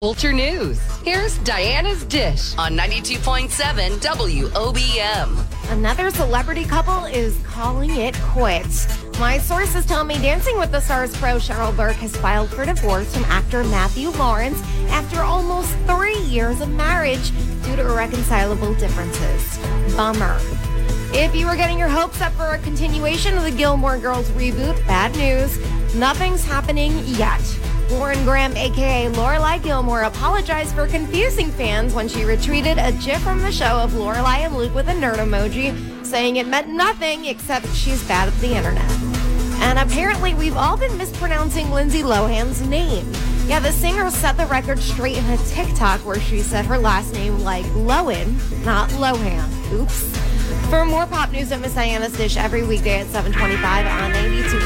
Culture News. Here's Diana's Dish on 92.7 WOBM. Another celebrity couple is calling it quits. My sources tell me Dancing with the Stars pro Cheryl Burke has filed for divorce from actor Matthew Lawrence after almost three years of marriage due to irreconcilable differences. Bummer. If you were getting your hopes up for a continuation of the Gilmore Girls reboot, bad news. Nothing's happening yet. Lauren Graham, aka Lorelai Gilmore, apologized for confusing fans when she retweeted a GIF from the show of Lorelai and Luke with a nerd emoji, saying it meant nothing except she's bad at the internet. And apparently, we've all been mispronouncing Lindsay Lohan's name. Yeah, the singer set the record straight in a TikTok where she said her last name like Lohan, not Lohan. Oops. For more pop news at Miss Diana's Dish every weekday at 725 on 92.